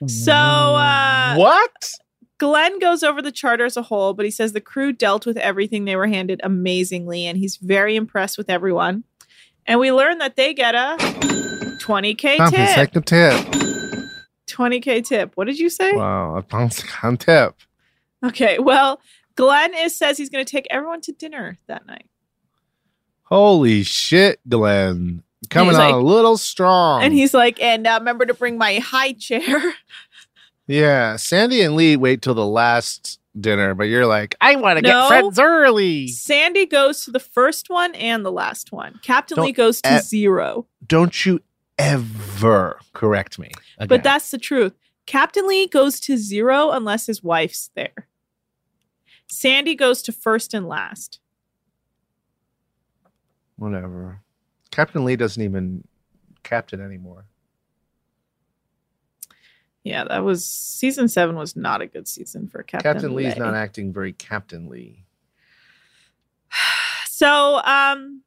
So, uh, what? Glenn goes over the charter as a whole, but he says the crew dealt with everything they were handed amazingly, and he's very impressed with everyone. And we learn that they get a 20k tip. the tip. 20k tip. What did you say? Wow, a pound tip. Okay, well, Glenn is says he's going to take everyone to dinner that night. Holy shit, Glenn. Coming on like- a little strong. And he's like, and uh, remember to bring my high chair. Yeah, Sandy and Lee wait till the last dinner, but you're like, I want to No. get friends early. Sandy goes to the first one and the last one. Captain Don't Lee goes to zero. Don't you ever correct me. Again. But that's the truth. Captain Lee goes to zero unless his wife's there. Sandy goes to first and last. whatever. Captain Lee doesn't even captain anymore. Yeah, that was season seven was not a good season for Captain, Captain, Lee's Lee. not acting very Captain Lee. So, um,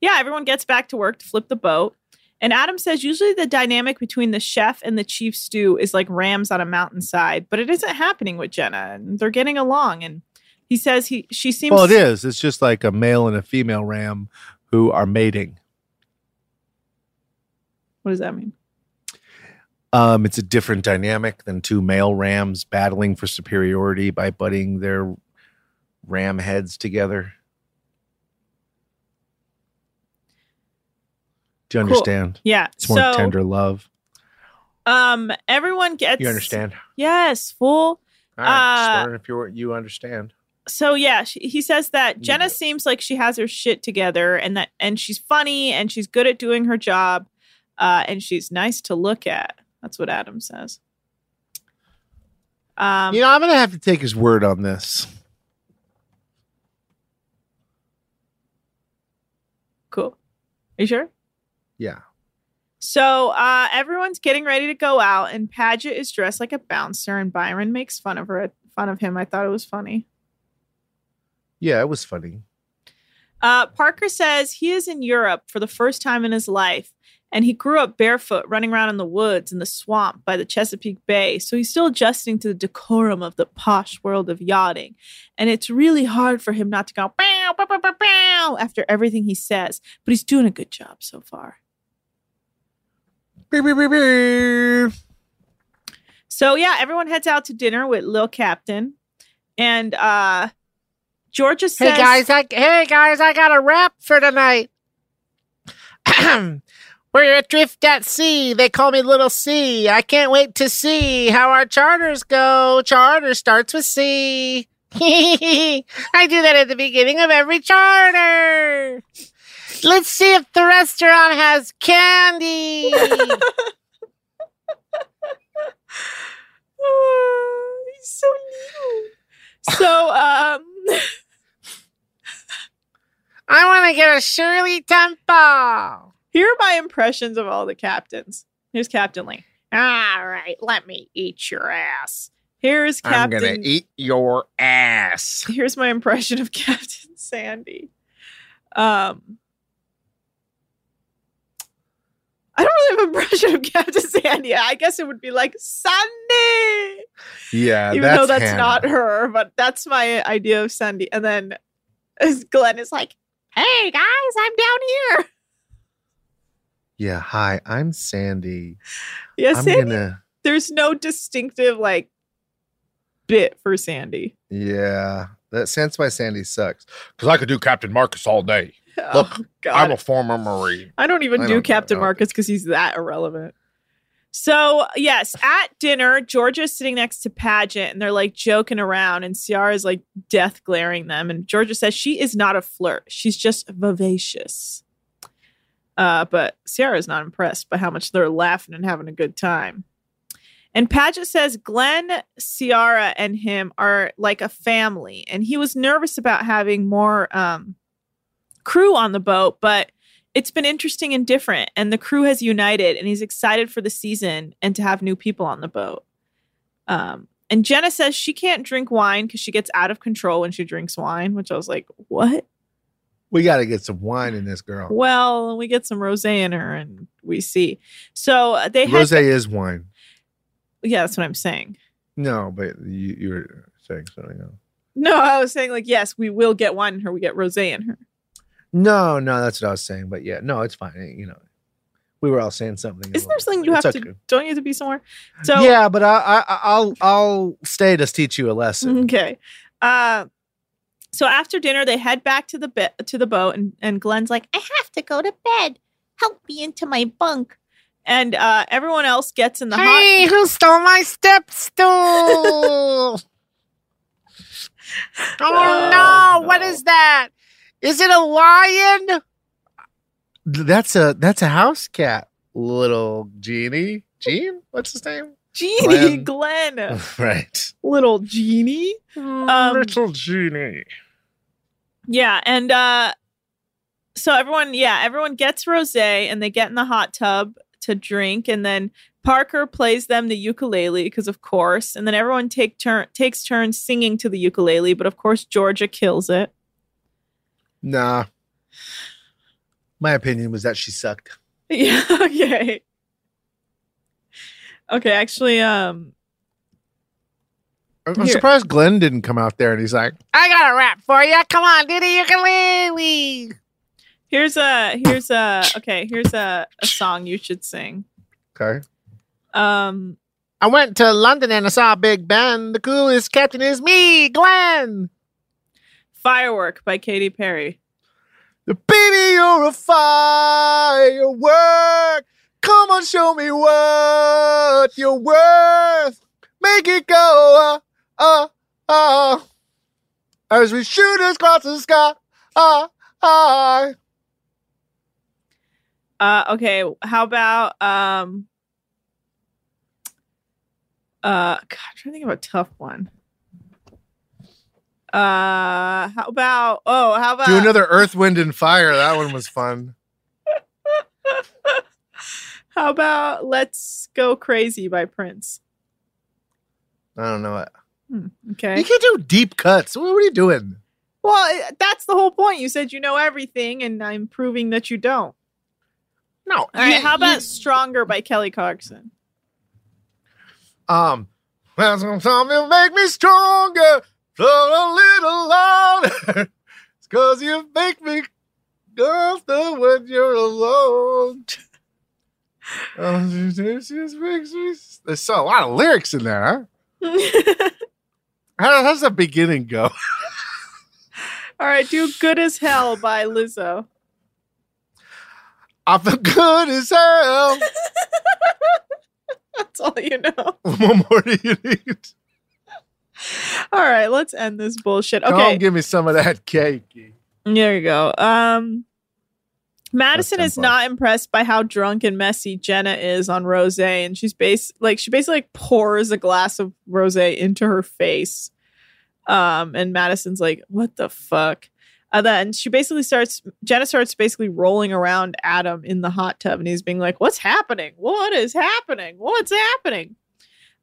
yeah, everyone gets back to work to flip the boat. And Adam says usually the dynamic between the chef and the chief stew is like rams on a mountainside, but it isn't happening with Jenna, and they're getting along. And he says he she seems Well, it is. It's just like a male and a female ram who are mating. What does that mean? Um, it's a different dynamic than two male rams battling for superiority by butting their ram heads together. Do you Cool. understand? Yeah. It's more so, tender love. Um, everyone gets You understand? Yes, full. All right, Uh, if you you understand. so yeah, she, he says that Jenna seems like she has her shit together, and that and she's funny and she's good at doing her job, uh, and she's nice to look at. That's what Adam says. Um, you know, I'm gonna have to take his word on this. cool. Are you sure? Yeah. So uh, everyone's getting ready to go out, and Paget is dressed like a bouncer, and Byron makes fun of her, fun of him. I thought it was funny. Yeah, it was funny. Uh, Parker says he is in Europe for the first time in his life, and he grew up barefoot, running around in the woods in the swamp by the Chesapeake Bay. So he's still adjusting to the decorum of the posh world of yachting, and it's really hard for him not to go bow, bow, bow, bow, bow after everything he says. But he's doing a good job so far. So yeah, everyone heads out to dinner with Lil Captain, and uh, Georgia says, Hey guys, I hey guys, I got a rap for tonight. We're adrift at sea. They call me Little C. I can't wait to see how our charters go. Charter starts with C. I do that at the beginning of every charter. Let's see if the restaurant has candy. he's so little. So um, I want to get a Shirley Temple. here are my impressions of all the captains. Here's Captain Lee. All right, let me eat your ass. Here's Captain. I'm gonna eat your ass. Here's my impression of Captain Sandy. Um, I don't really have an impression of Captain Sandy. I guess it would be like Sandy, Yeah, even that's though that's Hannah. not her. But that's my idea of Sandy. And then as Glenn is like, "Hey guys, I'm down here." Yeah, hi, I'm Sandy. Yeah, I'm Sandy. gonna. There's no distinctive like bit for Sandy. Yeah, that sense why Sandy sucks. Because I could do Captain Marcus all day. Oh, I'm a former Marine. I don't even I do don't- Captain Marcus because he's that irrelevant. So yes, at dinner, Georgia's sitting next to Paget and they're like joking around, and Ciara's like death glaring them. And Georgia says she is not a flirt; she's just vivacious. Uh, but Ciara is not impressed by how much they're laughing and having a good time. And Paget says Glenn, Ciara, and him are like a family, and he was nervous about having more um, crew on the boat, but it's been interesting and different. And the crew has united, and he's excited for the season and to have new people on the boat. Um, and Jenna says she can't drink wine because she gets out of control when she drinks wine, which I was like, what? We got to get some wine in this girl. Well, we get some rose in her, and we see. So uh, they had, Rose is wine. yeah, that's what I'm saying. No, but you, you were saying something else. No, I was saying like, yes, we will get wine in her. We get rose in her. No, no, that's what I was saying. But yeah, no, it's fine. You know, we were all saying something. Isn't there something you have It's to? okay. Don't you have to be somewhere? So yeah, but I, I, I'll, I'll stay to teach you a lesson. Okay. Uh, so after dinner, they head back to the be- to the boat, and, and Glenn's like, "I have to go to bed. Help me into my bunk." And uh, everyone else gets in the Hey, hot. who stole my step stool? oh no, what is that? Is it a lion? That's a, that's a house cat, little genie. Gene, what's his name? Genie, Glenn. Glenn, right, little genie. Um, little genie. Yeah, and uh so everyone, yeah, everyone gets rosé and they get in the hot tub to drink and then Parker plays them the ukulele because of course, and then everyone take turn takes turns singing to the ukulele, but of course Georgia kills it. Nah. My opinion was that she sucked. Yeah. Okay. Okay. Actually, um, I'm surprised Glenn didn't come out there and he's like, I got a rap for you. Come on, Diddy Ukulele. here's a here's a okay. Here's a, a song you should sing. okay. Um, I went to London and I saw Big Ben. The coolest captain is me, Glenn. Firework by Katy Perry. The baby, you're a firework. Come on, show me what you're worth. Make it go, uh, uh, uh. As we shoot across the sky, uh, uh. Uh, okay. How about um, uh, God, I'm trying to think of a tough one. Uh, how about oh, how about Do another Earth, Wind, and Fire. That one was fun. how about Let's Go Crazy by Prince? I don't know it. Hmm, okay. You can't do deep cuts. What, are you doing? Well, that's the whole point. You said you know everything, and I'm proving that you don't. No. All right. you- how about you- Stronger by Kelly Clarkson? Um, sometimes you make me stronger, a little louder. it's cause you make me faster when you're alone. Oh, it just makes me. There's so, a lot of lyrics in there, huh? How how's the beginning go? All right. Do Good as Hell by Lizzo. I feel good as hell. That's all you know. what more do you need? All right, let's end this bullshit. Come Okay, give me some of that cake. there you go. Um, Madison is not impressed by how drunk and messy Jenna is on rose, and she's base like she basically like pours a glass of rose into her face. Um, and Madison's like, "What the fuck?" And then she basically starts. Jenna starts basically rolling around Adam in the hot tub, and he's being like, "What's happening? What is happening? What's happening?"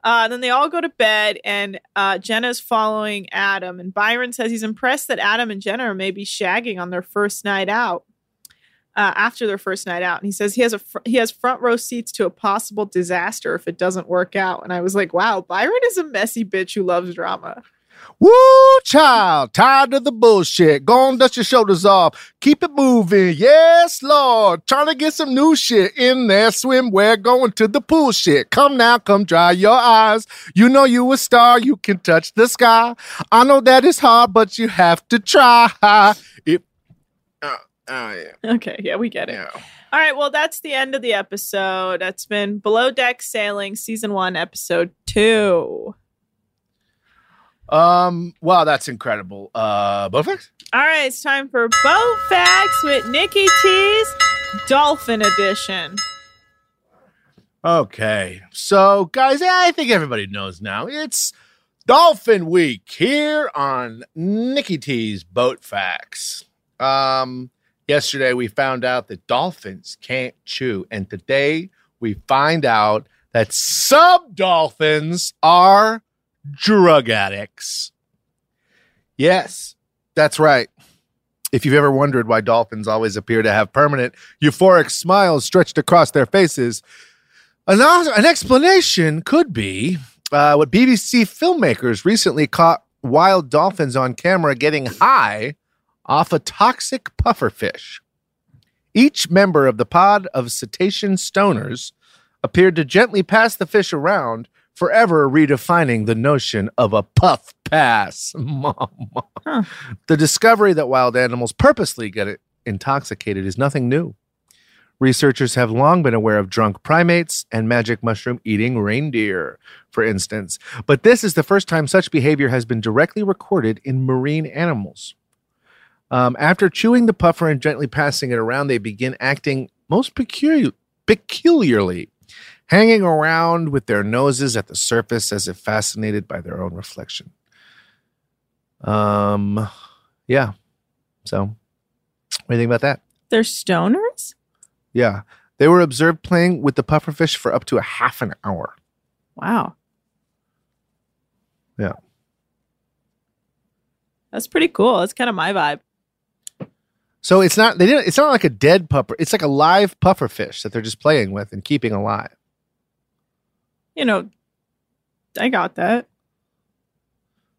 Uh, then they all go to bed, and uh, Jenna's following Adam. And Byron says he's impressed that Adam and Jenna are maybe shagging on their first night out. Uh, after their first night out, and he says he has a fr- he has front row seats to a possible disaster if it doesn't work out. And I was like, wow, Byron is a messy bitch who loves drama. Woo, child, tired of the bullshit. Go on, dust your shoulders off. Keep it moving. Yes, Lord. Trying to get some new shit in there. Swimwear going to the pool shit. Come now, come dry your eyes. You know you a star. You can touch the sky. I know that is hard, but you have to try. It, uh, oh, yeah. Okay, yeah, we get it. All right, well, that's the end of the episode. That's been Below Deck Sailing, Season 1, Episode 2. Um, wow, that's incredible. Uh, Bowflex? All right, it's time for Bow Facts with Nikki T's Dolphin Edition. Okay. So, guys, I think everybody knows now. It's Dolphin Week here on Nikki T's Boat Facts. Um, yesterday we found out that dolphins can't chew, and today we find out that some dolphins are drug addicts. Yes, that's right. If you've ever wondered why dolphins always appear to have permanent euphoric smiles stretched across their faces, an, an explanation could be uh, what BBC filmmakers recently caught wild dolphins on camera getting high off a toxic pufferfish. Each member of the pod of cetacean stoners appeared to gently pass the fish around, forever redefining the notion of a puff pass. Mama. The discovery that wild animals purposely get intoxicated is nothing new. Researchers have long been aware of drunk primates and magic mushroom eating reindeer, for instance, but this is the first time such behavior has been directly recorded in marine animals. Um, after chewing the puffer and gently passing it around, they begin acting most peculiar, peculiarly, hanging around with their noses at the surface as if fascinated by their own reflection. Um, yeah. So, what do you think about that? They're stoners? Yeah. They were observed playing with the pufferfish for up to a half an hour. Wow. Yeah. That's pretty cool. That's kind of my vibe. So it's not they didn't. It's not like a dead puffer. It's like a live pufferfish that they're just playing with and keeping alive. You know, I got that.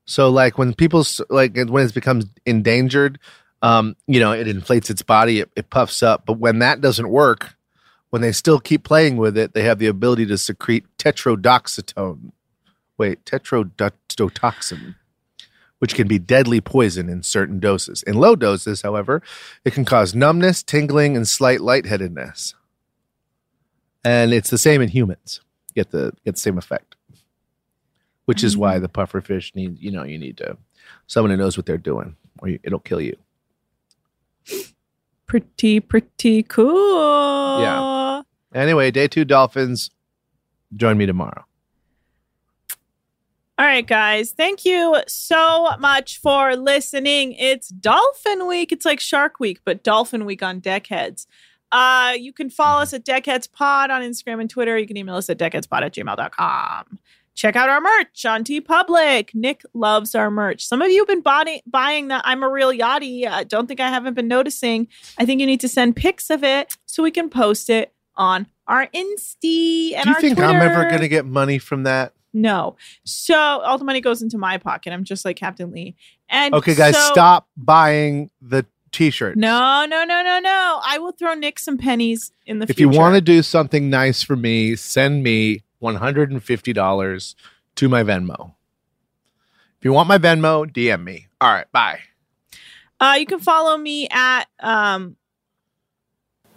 So like when people like when it becomes endangered, um, you know, it inflates its body, it, it puffs up. But when that doesn't work, when they still keep playing with it, they have the ability to secrete tetrodoxetone. Wait, tetrodotoxin, which can be deadly poison in certain doses. In low doses, however, it can cause numbness, tingling, and slight lightheadedness. And it's the same in humans. Get the get the same effect which is why mm-hmm. the puffer fish need you know you need to someone who knows what they're doing or you, it'll kill you Pretty, pretty cool. Yeah. anyway day two dolphins join me tomorrow All right, guys. Thank you so much for listening. It's Dolphin Week. It's like Shark Week, but Dolphin Week on Deckheads. Uh, you can follow us at Deckheads Pod on Instagram and Twitter. You can email us at deckheadspod at gmail.com. Check out our merch on TeePublic. Nick loves our merch. Some of you have been buying, buying the I'm a real yachty. I don't think I haven't been noticing. I think you need to send pics of it so we can post it on our Insta and do you think i'm ever going to get money from that No. So all the money goes into my pocket. I'm just like Captain Lee. And okay guys so- stop buying the t-shirt No, no, no, no, no. I will throw Nick some pennies in the if future. you want to do something nice for me send me $150 to my venmo if you want my venmo dm me all right bye Uh, you can follow me at um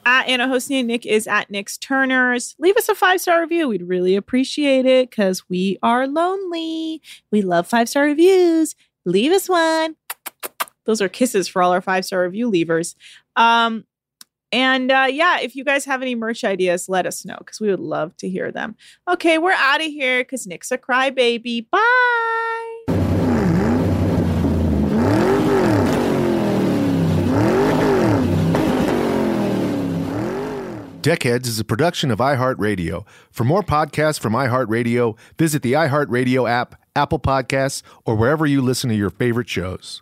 at Anna Hosni. Nick is at Nick's Turners. Leave us a five star review. We'd really appreciate it because we are lonely. We love five star reviews. Leave us one. Those are kisses for all our five star review leavers. Um, and uh, yeah, if you guys have any merch ideas, let us know because we would love to hear them. Okay, we're out of here because Nick's a crybaby. Bye. Deckheads is a production of iHeartRadio. For more podcasts from iHeartRadio, visit the iHeartRadio app, Apple Podcasts, or wherever you listen to your favorite shows.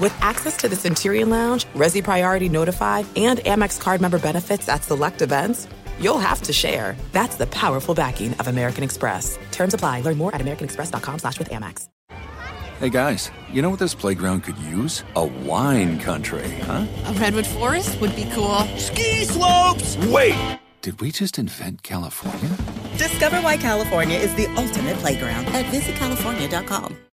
With access to the Centurion Lounge, Resy Priority Notify, and Amex card member benefits at select events, you'll have to share. That's the powerful backing of American Express. Terms apply. Learn more at americanexpress.com slash with Amex. Hey guys, you know what this playground could use? A wine country, huh? A redwood forest would be cool. Ski slopes! Wait! Did we just invent California? Discover why California is the ultimate playground at visitcalifornia.com.